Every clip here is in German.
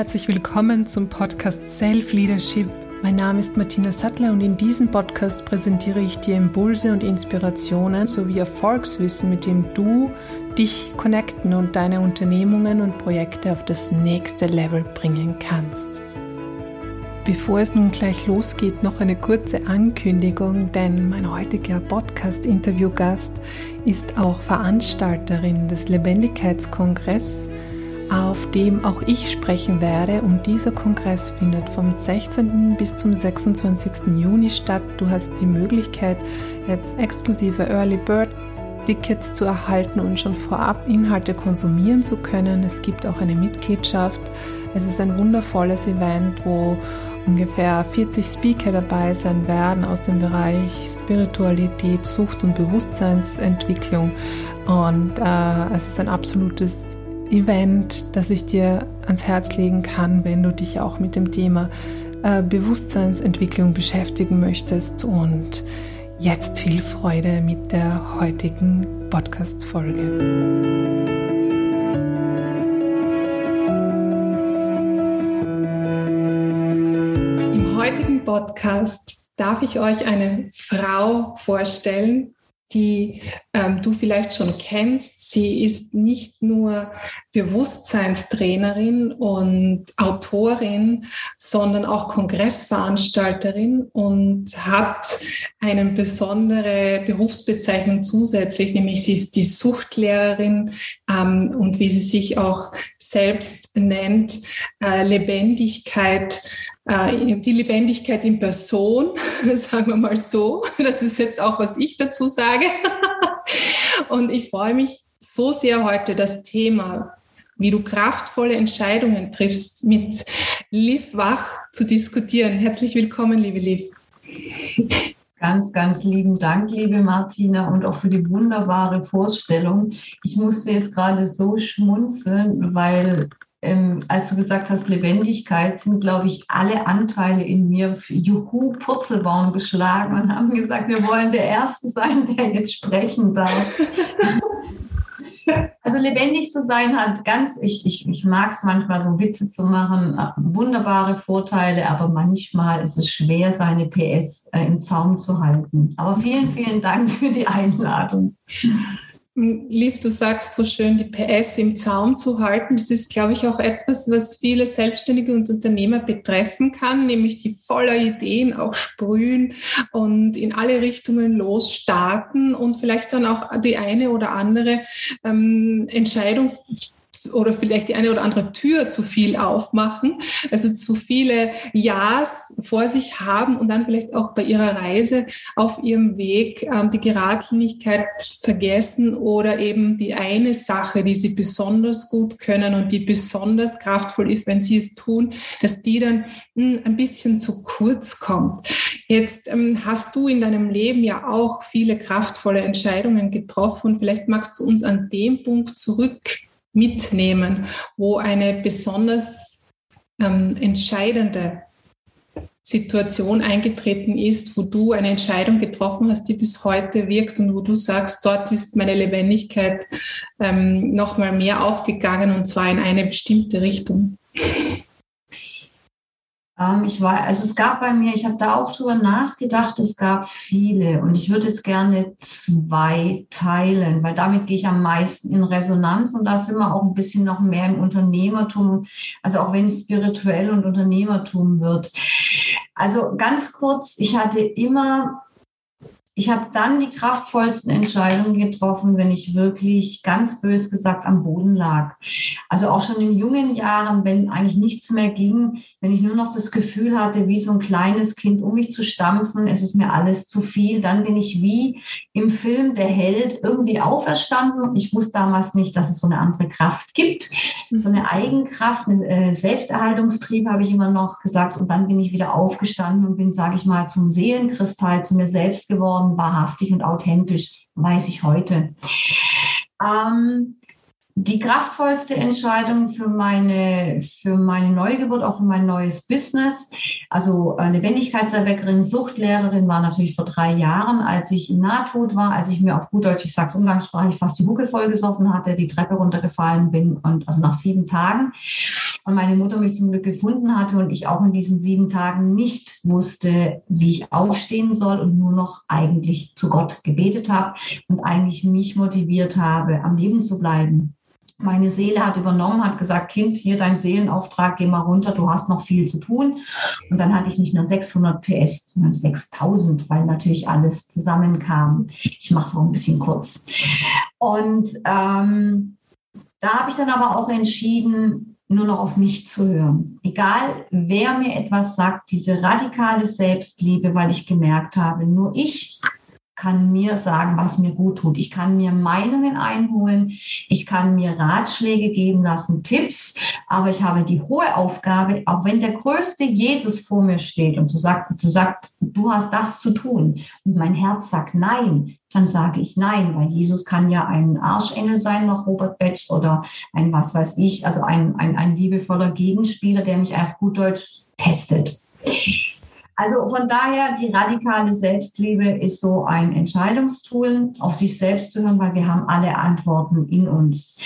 herzlich willkommen zum Podcast Self Leadership. Mein Name ist Martina Sattler und in diesem Podcast präsentiere ich dir Impulse und Inspirationen sowie Erfolgswissen, mit dem du dich connecten und deine Unternehmungen und Projekte auf das nächste Level bringen kannst. Bevor es nun gleich losgeht, noch eine kurze Ankündigung, denn mein heutiger Podcast-Interviewgast ist auch Veranstalterin des Lebendigkeitskongresses auf dem auch ich sprechen werde. Und dieser Kongress findet vom 16. bis zum 26. Juni statt. Du hast die Möglichkeit, jetzt exklusive Early Bird Tickets zu erhalten und schon vorab Inhalte konsumieren zu können. Es gibt auch eine Mitgliedschaft. Es ist ein wundervolles Event, wo ungefähr 40 Speaker dabei sein werden aus dem Bereich Spiritualität, Sucht und Bewusstseinsentwicklung. Und äh, es ist ein absolutes Event, das ich dir ans Herz legen kann, wenn du dich auch mit dem Thema äh, Bewusstseinsentwicklung beschäftigen möchtest. Und jetzt viel Freude mit der heutigen Podcast-Folge. Im heutigen Podcast darf ich euch eine Frau vorstellen, die ähm, du vielleicht schon kennst. Sie ist nicht nur Bewusstseinstrainerin und Autorin, sondern auch Kongressveranstalterin und hat eine besondere Berufsbezeichnung zusätzlich, nämlich sie ist die Suchtlehrerin ähm, und wie sie sich auch selbst nennt, äh, Lebendigkeit äh, die Lebendigkeit in Person, sagen wir mal so. Das ist jetzt auch, was ich dazu sage. Und ich freue mich so sehr heute, das Thema, wie du kraftvolle Entscheidungen triffst, mit Liv Wach zu diskutieren. Herzlich willkommen, liebe Liv. Ganz, ganz lieben Dank, liebe Martina, und auch für die wunderbare Vorstellung. Ich musste jetzt gerade so schmunzeln, weil ähm, als du gesagt hast, Lebendigkeit, sind, glaube ich, alle Anteile in mir Juhu Purzelbaum geschlagen und haben gesagt, wir wollen der Erste sein, der jetzt sprechen darf. Also lebendig zu sein hat ganz, ich, ich, ich mag es manchmal so Witze zu machen, wunderbare Vorteile, aber manchmal ist es schwer, seine PS äh, im Zaum zu halten. Aber vielen, vielen Dank für die Einladung. Liv, du sagst so schön, die PS im Zaum zu halten. Das ist, glaube ich, auch etwas, was viele Selbstständige und Unternehmer betreffen kann, nämlich die voller Ideen auch sprühen und in alle Richtungen losstarten und vielleicht dann auch die eine oder andere ähm, Entscheidung oder vielleicht die eine oder andere Tür zu viel aufmachen, also zu viele Ja's vor sich haben und dann vielleicht auch bei ihrer Reise auf ihrem Weg ähm, die Geradlinigkeit vergessen oder eben die eine Sache, die sie besonders gut können und die besonders kraftvoll ist, wenn sie es tun, dass die dann mh, hm, ein bisschen zu kurz kommt. Jetzt ähm, hast du in deinem Leben ja auch viele kraftvolle Entscheidungen getroffen und vielleicht magst du uns an dem Punkt zurück mitnehmen, wo eine besonders ähm, entscheidende Situation eingetreten ist, wo du eine Entscheidung getroffen hast, die bis heute wirkt und wo du sagst, dort ist meine Lebendigkeit ähm, noch mal mehr aufgegangen und zwar in eine bestimmte Richtung. Ähm, ich war, also es gab bei mir, ich habe da auch drüber nachgedacht, es gab viele und ich würde jetzt gerne zwei teilen, weil damit gehe ich am meisten in Resonanz und da sind wir auch ein bisschen noch mehr im Unternehmertum, also auch wenn es spirituell und Unternehmertum wird. Also ganz kurz, ich hatte immer ich habe dann die kraftvollsten Entscheidungen getroffen, wenn ich wirklich ganz bös gesagt am Boden lag. Also auch schon in jungen Jahren, wenn eigentlich nichts mehr ging, wenn ich nur noch das Gefühl hatte, wie so ein kleines Kind um mich zu stampfen, es ist mir alles zu viel, dann bin ich wie im Film der Held irgendwie auferstanden. Ich wusste damals nicht, dass es so eine andere Kraft gibt, so eine Eigenkraft, eine äh, Selbsterhaltungstrieb habe ich immer noch gesagt. Und dann bin ich wieder aufgestanden und bin, sage ich mal, zum Seelenkristall, zu mir selbst geworden wahrhaftig und authentisch, weiß ich heute. Ähm, die kraftvollste Entscheidung für meine, für meine Neugeburt, auch für mein neues Business. Also äh, Lebendigkeitserweckerin, Suchtlehrerin war natürlich vor drei Jahren, als ich in Nahtod war, als ich mir auf gut Deutsch, ich sag's umgangssprachlich, fast die Hucke vollgesoffen hatte, die Treppe runtergefallen bin und also nach sieben Tagen und meine Mutter mich zum Glück gefunden hatte und ich auch in diesen sieben Tagen nicht wusste, wie ich aufstehen soll und nur noch eigentlich zu Gott gebetet habe und eigentlich mich motiviert habe, am Leben zu bleiben meine Seele hat übernommen, hat gesagt, Kind, hier dein Seelenauftrag, geh mal runter, du hast noch viel zu tun. Und dann hatte ich nicht nur 600 PS, sondern 6000, weil natürlich alles zusammenkam. Ich mache es auch ein bisschen kurz. Und ähm, da habe ich dann aber auch entschieden, nur noch auf mich zu hören. Egal, wer mir etwas sagt, diese radikale Selbstliebe, weil ich gemerkt habe, nur ich kann mir sagen, was mir gut tut. Ich kann mir Meinungen einholen, ich kann mir Ratschläge geben lassen, Tipps, aber ich habe die hohe Aufgabe, auch wenn der größte Jesus vor mir steht und zu sagt, zu sagt, du hast das zu tun und mein Herz sagt nein, dann sage ich nein, weil Jesus kann ja ein Arschengel sein, noch Robert Betsch oder ein was weiß ich, also ein, ein, ein liebevoller Gegenspieler, der mich auf gut Deutsch testet. Also von daher, die radikale Selbstliebe ist so ein Entscheidungstool, auf sich selbst zu hören, weil wir haben alle Antworten in uns.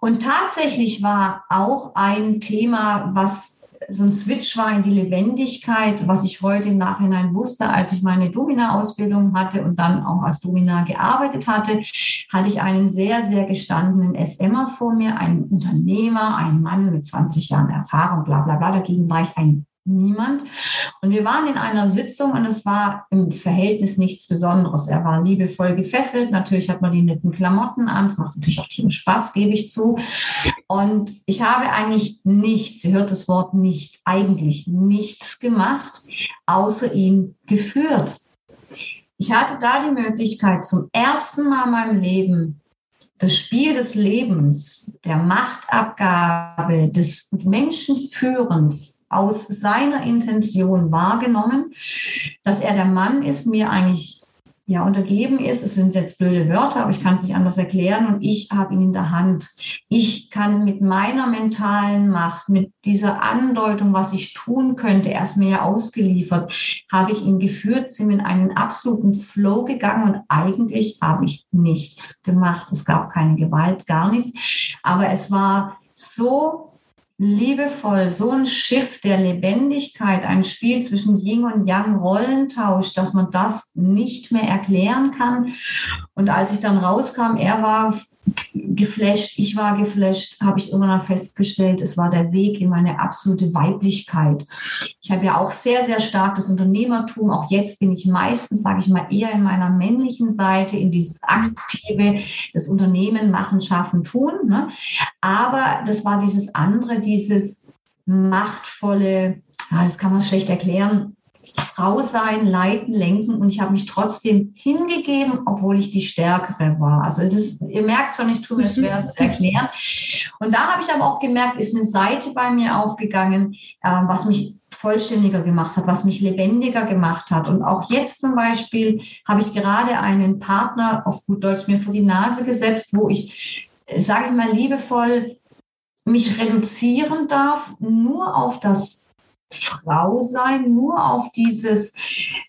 Und tatsächlich war auch ein Thema, was so ein Switch war in die Lebendigkeit, was ich heute im Nachhinein wusste, als ich meine Domina-Ausbildung hatte und dann auch als Domina gearbeitet hatte, hatte ich einen sehr, sehr gestandenen SMer vor mir, einen Unternehmer, einen Mann mit 20 Jahren Erfahrung, bla bla bla. Dagegen war ich ein niemand. Und wir waren in einer Sitzung und es war im Verhältnis nichts Besonderes. Er war liebevoll gefesselt. Natürlich hat man die netten Klamotten an. Es macht natürlich auch viel Spaß, gebe ich zu. Und ich habe eigentlich nichts, ihr hört das Wort nicht, eigentlich nichts gemacht, außer ihn geführt. Ich hatte da die Möglichkeit, zum ersten Mal in meinem Leben das Spiel des Lebens, der Machtabgabe, des Menschenführens aus seiner Intention wahrgenommen, dass er der Mann ist, mir eigentlich ja untergeben ist. Es sind jetzt blöde Wörter, aber ich kann es nicht anders erklären und ich habe ihn in der Hand. Ich kann mit meiner mentalen Macht, mit dieser Andeutung, was ich tun könnte, er ist mir ja ausgeliefert, habe ich ihn geführt, sind in einen absoluten Flow gegangen und eigentlich habe ich nichts gemacht. Es gab keine Gewalt, gar nichts, aber es war so liebevoll, so ein Schiff der Lebendigkeit, ein Spiel zwischen Yin und Yang, Rollentausch, dass man das nicht mehr erklären kann. Und als ich dann rauskam, er war geflasht, ich war geflasht, habe ich irgendwann festgestellt, es war der Weg in meine absolute Weiblichkeit. Ich habe ja auch sehr, sehr stark das Unternehmertum. Auch jetzt bin ich meistens, sage ich mal, eher in meiner männlichen Seite, in dieses aktive, das Unternehmen machen, schaffen, tun. Ne? Aber das war dieses andere, dieses machtvolle, ja, das kann man schlecht erklären, Frau sein, leiten, lenken und ich habe mich trotzdem hingegeben, obwohl ich die Stärkere war. Also es ist, ihr merkt schon, ich tue mir schwer, das zu erklären. Und da habe ich aber auch gemerkt, ist eine Seite bei mir aufgegangen, äh, was mich vollständiger gemacht hat, was mich lebendiger gemacht hat. Und auch jetzt zum Beispiel habe ich gerade einen Partner auf gut Deutsch mir vor die Nase gesetzt, wo ich, äh, sage ich mal, liebevoll mich reduzieren darf, nur auf das Frau sein, nur auf dieses,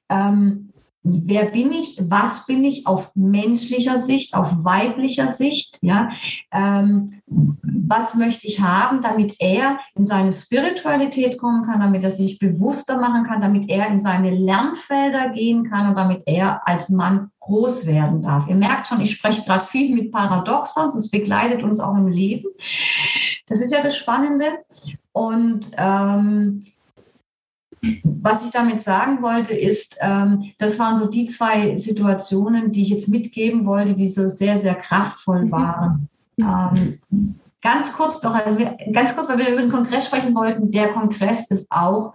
ähm, wer bin ich, was bin ich auf menschlicher Sicht, auf weiblicher Sicht, ja, ähm, was möchte ich haben, damit er in seine Spiritualität kommen kann, damit er sich bewusster machen kann, damit er in seine Lernfelder gehen kann und damit er als Mann groß werden darf. Ihr merkt schon, ich spreche gerade viel mit Paradoxons, es begleitet uns auch im Leben. Das ist ja das Spannende. Und ähm, was ich damit sagen wollte, ist, ähm, das waren so die zwei Situationen, die ich jetzt mitgeben wollte, die so sehr, sehr kraftvoll mhm. waren. Ähm, ganz kurz noch, ganz kurz, weil wir über den Kongress sprechen wollten. Der Kongress ist auch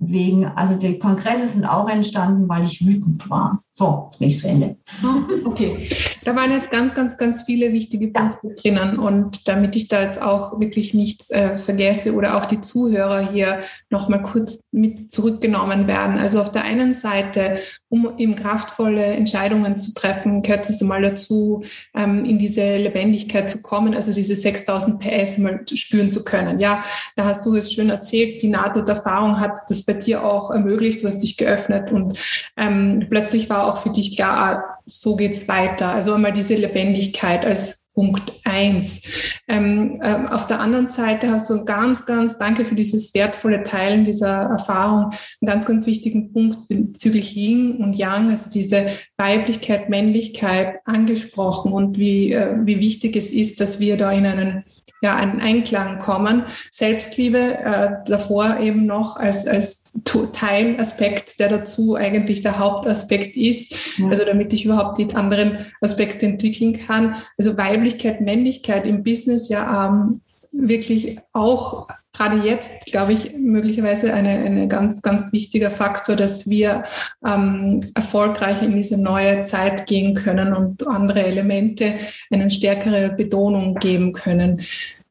wegen, also die Kongresse sind auch entstanden, weil ich wütend war. So, jetzt bin ich zu Ende. Okay, da waren jetzt ganz, ganz, ganz viele wichtige Punkte ja. drinnen und damit ich da jetzt auch wirklich nichts äh, vergesse oder auch die Zuhörer hier nochmal kurz mit zurückgenommen werden. Also auf der einen Seite um eben kraftvolle Entscheidungen zu treffen, gehört es einmal dazu, ähm, in diese Lebendigkeit zu kommen, also diese 6000 PS mal spüren zu können. Ja, da hast du es schön erzählt, die Nahtoderfahrung hat das bei dir auch ermöglicht, du hast dich geöffnet und ähm, plötzlich war auch für dich klar, ah, so geht's weiter. Also einmal diese Lebendigkeit als Punkt eins. Ähm, äh, auf der anderen Seite hast du ganz, ganz, danke für dieses wertvolle Teilen dieser Erfahrung, einen ganz, ganz wichtigen Punkt bezüglich Yin und Yang, also diese Weiblichkeit, Männlichkeit angesprochen und wie, äh, wie wichtig es ist, dass wir da in einen ja, einen Einklang kommen. Selbstliebe äh, davor eben noch als, als Teilaspekt, der dazu eigentlich der Hauptaspekt ist, ja. also damit ich überhaupt die anderen Aspekte entwickeln kann. Also Weiblichkeit, Männlichkeit im Business ja ähm, wirklich auch gerade jetzt, glaube ich, möglicherweise eine, eine ganz, ganz wichtiger Faktor, dass wir ähm, erfolgreich in diese neue Zeit gehen können und andere Elemente eine stärkere Betonung geben können.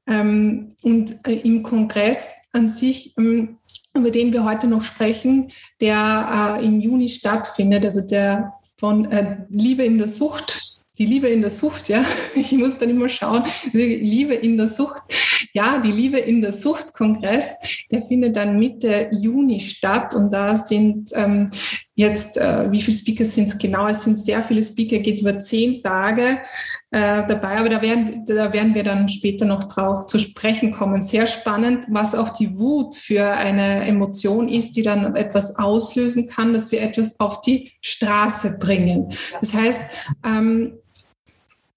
Ähm, und äh, im Kongress an sich, ähm, über den wir heute noch sprechen, der äh, im Juni stattfindet, also der von äh, Liebe in der Sucht die Liebe in der Sucht, ja. Ich muss dann immer schauen, Liebe in der Sucht. Ja, die Liebe in der Sucht Kongress, der findet dann Mitte Juni statt und da sind ähm, jetzt, äh, wie viele Speaker sind es genau? Es sind sehr viele Speaker, geht über zehn Tage äh, dabei, aber da werden, da werden wir dann später noch drauf zu sprechen kommen. Sehr spannend, was auch die Wut für eine Emotion ist, die dann etwas auslösen kann, dass wir etwas auf die Straße bringen. Das heißt, ähm,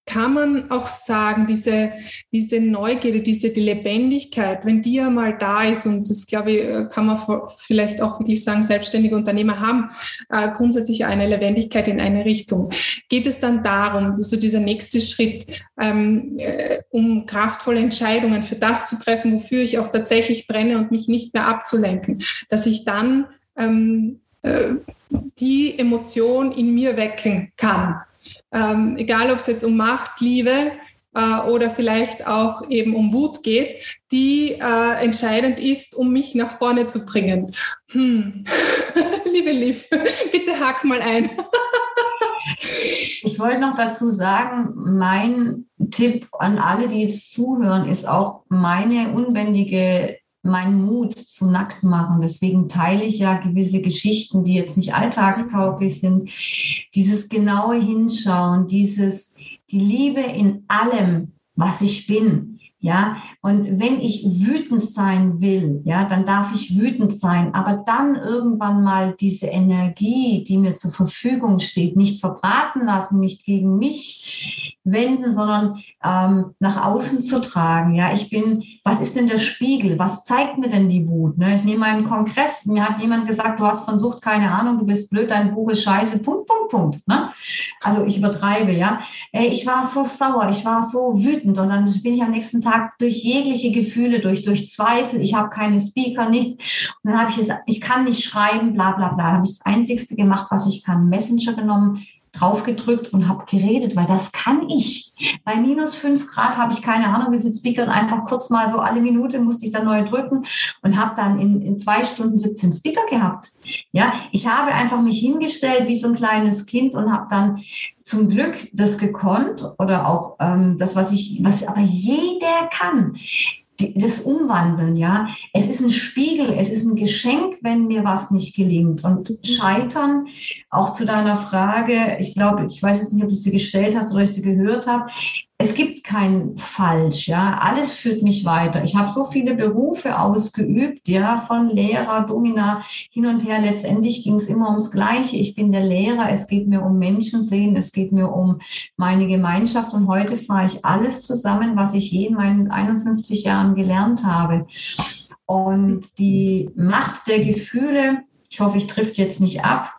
kann man auch sagen, diese, diese Neugierde, diese die Lebendigkeit, wenn die ja mal da ist, und das glaube ich, kann man vielleicht auch wirklich sagen, selbstständige Unternehmer haben äh, grundsätzlich eine Lebendigkeit in eine Richtung. Geht es dann darum, dass so dieser nächste Schritt, ähm, äh, um kraftvolle Entscheidungen für das zu treffen, wofür ich auch tatsächlich brenne und mich nicht mehr abzulenken, dass ich dann ähm, äh, die Emotion in mir wecken kann ähm, egal ob es jetzt um Macht, Liebe äh, oder vielleicht auch eben um Wut geht, die äh, entscheidend ist, um mich nach vorne zu bringen. Hm. Liebe Liv, bitte hack mal ein. ich wollte noch dazu sagen, mein Tipp an alle, die jetzt zuhören, ist auch meine unbändige mein Mut zum Nacktmachen. Deswegen teile ich ja gewisse Geschichten, die jetzt nicht alltagstauglich sind. Dieses genaue Hinschauen, dieses, die Liebe in allem, was ich bin. Ja, und wenn ich wütend sein will, ja, dann darf ich wütend sein, aber dann irgendwann mal diese Energie, die mir zur Verfügung steht, nicht verbraten lassen, nicht gegen mich wenden, sondern ähm, nach außen zu tragen. Ja, ich bin, was ist denn der Spiegel? Was zeigt mir denn die Wut? Ne? Ich nehme einen Kongress, mir hat jemand gesagt, du hast von Sucht keine Ahnung, du bist blöd, dein Buch ist scheiße, Punkt, Punkt, Punkt. Ne? Also ich übertreibe, ja. Ich war so sauer, ich war so wütend und dann bin ich am nächsten Tag durch jegliche Gefühle, durch, durch Zweifel, ich habe keine Speaker, nichts. Und dann habe ich es, ich kann nicht schreiben, bla bla bla. Habe ich das Einzigste gemacht, was ich kann, Messenger genommen, draufgedrückt und habe geredet, weil das kann ich. Bei minus fünf Grad habe ich keine Ahnung, wie viel Speaker und einfach kurz mal so alle Minute musste ich dann neu drücken und habe dann in, in zwei Stunden 17 Speaker gehabt. Ja, ich habe einfach mich hingestellt wie so ein kleines Kind und habe dann zum Glück das gekonnt oder auch ähm, das, was ich, was aber jeder kann das Umwandeln, ja. Es ist ein Spiegel, es ist ein Geschenk, wenn mir was nicht gelingt. Und Scheitern, auch zu deiner Frage, ich glaube, ich weiß jetzt nicht, ob du sie gestellt hast oder ich sie gehört habe es gibt kein Falsch, ja. Alles führt mich weiter. Ich habe so viele Berufe ausgeübt, ja, von Lehrer, Domina hin und her. Letztendlich ging es immer ums Gleiche. Ich bin der Lehrer. Es geht mir um Menschen sehen. Es geht mir um meine Gemeinschaft. Und heute fahre ich alles zusammen, was ich je in meinen 51 Jahren gelernt habe. Und die Macht der Gefühle, ich hoffe, ich trifft jetzt nicht ab,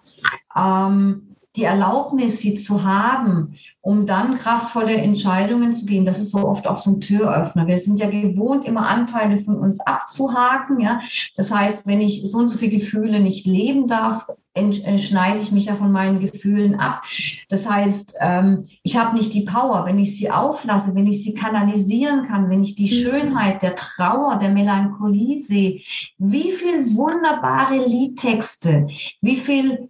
ähm, die Erlaubnis, sie zu haben um dann kraftvolle Entscheidungen zu gehen. Das ist so oft auch so ein Türöffner. Wir sind ja gewohnt, immer Anteile von uns abzuhaken. Ja? Das heißt, wenn ich so und so viele Gefühle nicht leben darf, äh, schneide ich mich ja von meinen Gefühlen ab. Das heißt, ähm, ich habe nicht die Power, wenn ich sie auflasse, wenn ich sie kanalisieren kann, wenn ich die mhm. Schönheit der Trauer, der Melancholie sehe. Wie viel wunderbare Liedtexte, wie viel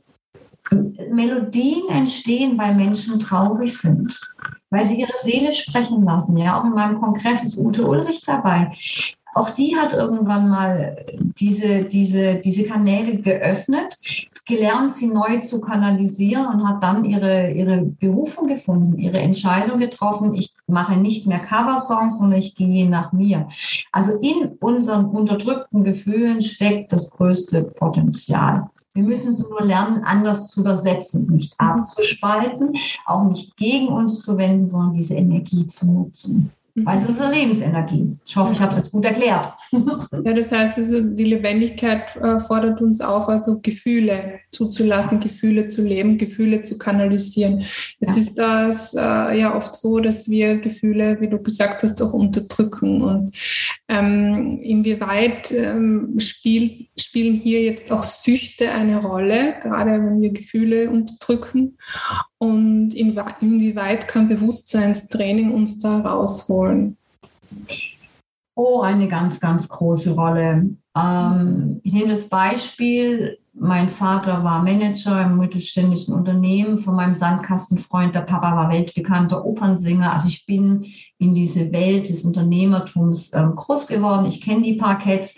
Melodien entstehen, weil Menschen traurig sind, weil sie ihre Seele sprechen lassen. Ja, auch in meinem Kongress ist Ute Ulrich dabei. Auch die hat irgendwann mal diese, diese, diese Kanäle geöffnet, gelernt, sie neu zu kanalisieren und hat dann ihre, ihre Berufung gefunden, ihre Entscheidung getroffen. Ich mache nicht mehr Coversongs, sondern ich gehe nach mir. Also in unseren unterdrückten Gefühlen steckt das größte Potenzial. Wir müssen es nur lernen, anders zu übersetzen, nicht abzuspalten, auch nicht gegen uns zu wenden, sondern diese Energie zu nutzen. Es unsere Lebensenergie. Ich hoffe, ich habe es jetzt gut erklärt. Ja, das heißt, also die Lebendigkeit äh, fordert uns auf, also Gefühle zuzulassen, Gefühle zu leben, Gefühle zu kanalisieren. Jetzt ja. ist das äh, ja oft so, dass wir Gefühle, wie du gesagt hast, auch unterdrücken. Und ähm, inwieweit ähm, spielt, spielen hier jetzt auch Süchte eine Rolle, gerade wenn wir Gefühle unterdrücken? Und inwieweit kann Bewusstseinstraining uns da rausholen? Oh, eine ganz, ganz große Rolle. Ähm, ich nehme das Beispiel, mein Vater war Manager im mittelständischen Unternehmen von meinem Sandkastenfreund. Der Papa war weltbekannter Opernsänger. Also ich bin in diese Welt des Unternehmertums ähm, groß geworden. Ich kenne die Parketts.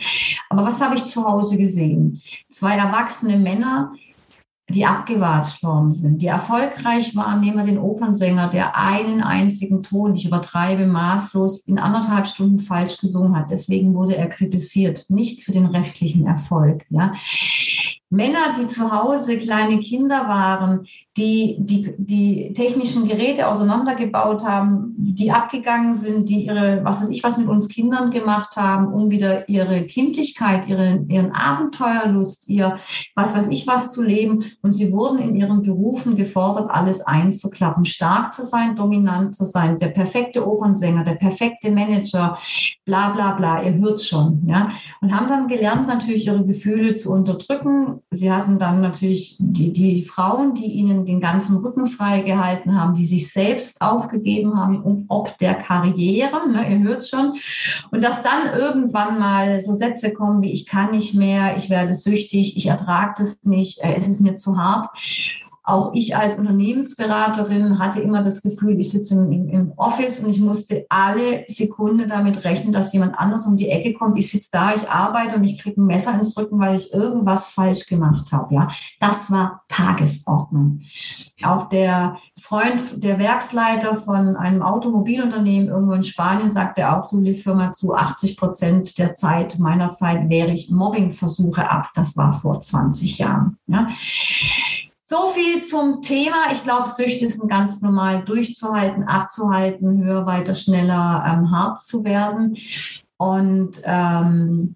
Aber was habe ich zu Hause gesehen? Zwei erwachsene Männer, die abgewatscht worden sind, die erfolgreich waren. Nehmen wir den Opernsänger, der einen einzigen Ton, ich übertreibe maßlos, in anderthalb Stunden falsch gesungen hat. Deswegen wurde er kritisiert, nicht für den restlichen Erfolg. Ja. Männer, die zu Hause kleine Kinder waren, die, die die technischen Geräte auseinandergebaut haben, die abgegangen sind, die ihre, was weiß ich, was mit uns Kindern gemacht haben, um wieder ihre Kindlichkeit, ihre, ihren Abenteuerlust, ihr, was weiß ich, was zu leben. Und sie wurden in ihren Berufen gefordert, alles einzuklappen, stark zu sein, dominant zu sein, der perfekte Opernsänger, der perfekte Manager, bla, bla, bla. Ihr hört's schon, ja. Und haben dann gelernt, natürlich ihre Gefühle zu unterdrücken. Sie hatten dann natürlich die, die Frauen, die ihnen den ganzen Rücken freigehalten haben, die sich selbst aufgegeben haben ob der Karriere, ne, ihr hört schon. Und dass dann irgendwann mal so Sätze kommen wie, ich kann nicht mehr, ich werde süchtig, ich ertrage das nicht, äh, es ist mir zu hart. Auch ich als Unternehmensberaterin hatte immer das Gefühl, ich sitze im, im, Office und ich musste alle Sekunde damit rechnen, dass jemand anders um die Ecke kommt. Ich sitze da, ich arbeite und ich kriege ein Messer ins Rücken, weil ich irgendwas falsch gemacht habe. Ja, das war Tagesordnung. Auch der Freund, der Werksleiter von einem Automobilunternehmen irgendwo in Spanien sagte auch, du Firma zu 80 Prozent der Zeit, meiner Zeit, wehre ich Mobbingversuche ab. Das war vor 20 Jahren. Ja. So viel zum Thema. Ich glaube, Süchte sind ganz normal durchzuhalten, abzuhalten, höher, weiter, schneller, ähm, hart zu werden. Und ähm,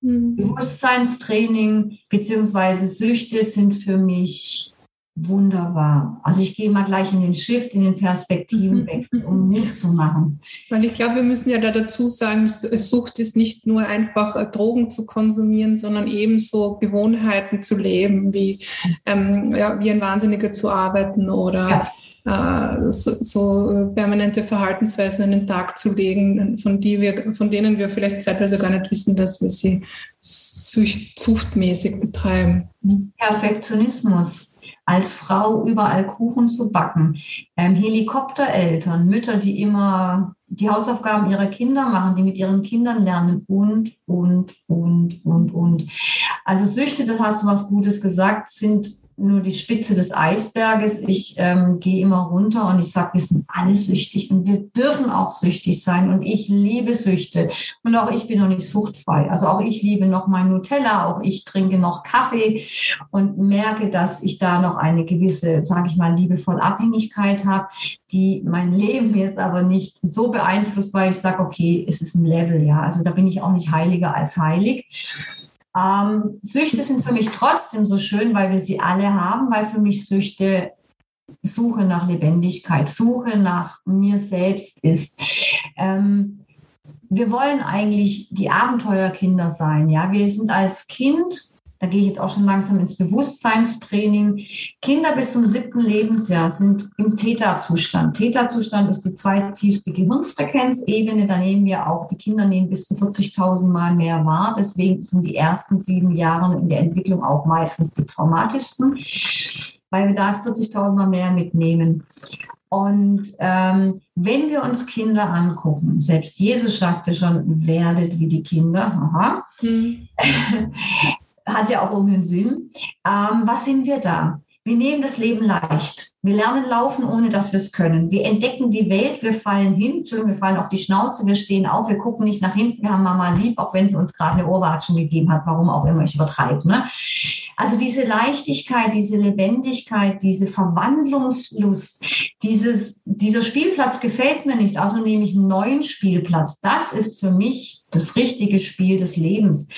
mhm. Bewusstseinstraining beziehungsweise Süchte sind für mich Wunderbar. Also ich gehe mal gleich in den Shift, in den Perspektivenwechsel, um Mut zu machen. Weil ich glaube, wir müssen ja da dazu sagen, Sucht ist nicht nur einfach äh, Drogen zu konsumieren, sondern ebenso Gewohnheiten zu leben, wie, ähm, ja, wie ein Wahnsinniger zu arbeiten oder ja. äh, so, so, permanente Verhaltensweisen an den Tag zu legen, von, die wir, von denen wir vielleicht zeitweise gar nicht wissen, dass wir sie suchtmäßig betreiben. Perfektionismus als Frau überall Kuchen zu backen. Ähm, Helikoptereltern, Mütter, die immer die Hausaufgaben ihrer Kinder machen, die mit ihren Kindern lernen und, und, und, und, und. Also Süchte, das hast du was Gutes gesagt, sind nur die Spitze des Eisberges. Ich ähm, gehe immer runter und ich sage, wir sind alle süchtig und wir dürfen auch süchtig sein. Und ich liebe Süchte. Und auch ich bin noch nicht suchtfrei. Also auch ich liebe noch mein Nutella, auch ich trinke noch Kaffee und merke, dass ich da noch eine gewisse, sage ich mal, liebevolle Abhängigkeit habe, die mein Leben jetzt aber nicht so beeinflusst, weil ich sage, okay, es ist ein Level, ja. Also da bin ich auch nicht heiliger als heilig. Ähm, Süchte sind für mich trotzdem so schön, weil wir sie alle haben, weil für mich Süchte Suche nach Lebendigkeit, Suche nach mir selbst ist. Ähm, wir wollen eigentlich die Abenteuerkinder sein. Ja, wir sind als Kind da gehe ich jetzt auch schon langsam ins Bewusstseinstraining. Kinder bis zum siebten Lebensjahr sind im Theta-Zustand. Theta-Zustand ist die zweitiefste Gehirnfrequenzebene. Da nehmen wir auch, die Kinder nehmen bis zu 40.000 Mal mehr wahr. Deswegen sind die ersten sieben Jahre in der Entwicklung auch meistens die traumatischsten, weil wir da 40.000 Mal mehr mitnehmen. Und ähm, wenn wir uns Kinder angucken, selbst Jesus sagte schon, werdet wie die Kinder, aha, mhm. hat ja auch irgendeinen Sinn. Ähm, was sind wir da? Wir nehmen das Leben leicht. Wir lernen laufen, ohne dass wir es können. Wir entdecken die Welt, wir fallen hin, Entschuldigung, wir fallen auf die Schnauze, wir stehen auf, wir gucken nicht nach hinten, wir haben Mama lieb, auch wenn sie uns gerade eine Ohrwatschen gegeben hat, warum auch immer ich übertreibe. Ne? Also diese Leichtigkeit, diese Lebendigkeit, diese Verwandlungslust, dieses, dieser Spielplatz gefällt mir nicht, also nehme ich einen neuen Spielplatz. Das ist für mich das richtige Spiel des Lebens.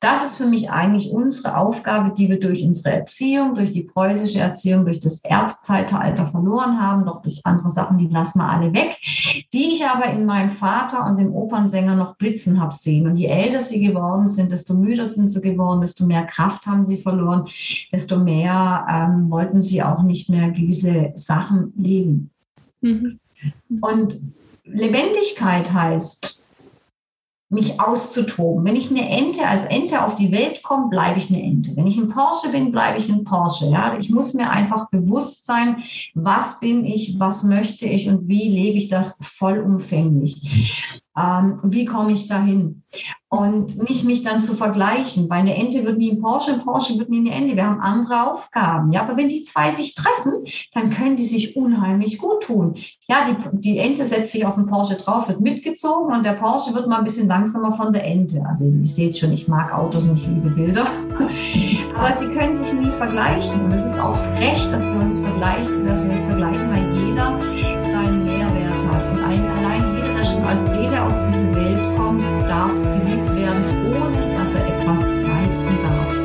Das ist für mich eigentlich unsere Aufgabe, die wir durch unsere Erziehung, durch die preußische Erziehung, durch das Erdzeitalter verloren haben, doch durch andere Sachen, die lassen wir alle weg, die ich aber in meinem Vater und dem Opernsänger noch blitzen habe sehen. Und je älter sie geworden sind, desto müder sind sie geworden, desto mehr Kraft haben sie verloren, desto mehr ähm, wollten sie auch nicht mehr gewisse Sachen leben. Mhm. Und Lebendigkeit heißt, mich auszutoben. Wenn ich eine Ente als Ente auf die Welt komme, bleibe ich eine Ente. Wenn ich ein Porsche bin, bleibe ich ein Porsche. Ja, ich muss mir einfach bewusst sein, was bin ich, was möchte ich und wie lebe ich das vollumfänglich. Ähm, wie komme ich dahin? Und nicht mich dann zu vergleichen, weil eine Ente wird nie ein Porsche, ein Porsche wird nie eine Ente. Wir haben andere Aufgaben. Ja, aber wenn die zwei sich treffen, dann können die sich unheimlich gut tun. Ja, die, die Ente setzt sich auf den Porsche drauf, wird mitgezogen und der Porsche wird mal ein bisschen langsamer von der Ente. Also ihr seht schon, ich mag Autos und ich liebe Bilder. Aber sie können sich nie vergleichen. Und es ist auch frech, dass wir uns vergleichen, dass wir uns vergleichen, weil jeder als Seele auf diese Welt kommt, darf geliebt werden, ohne dass er etwas leisten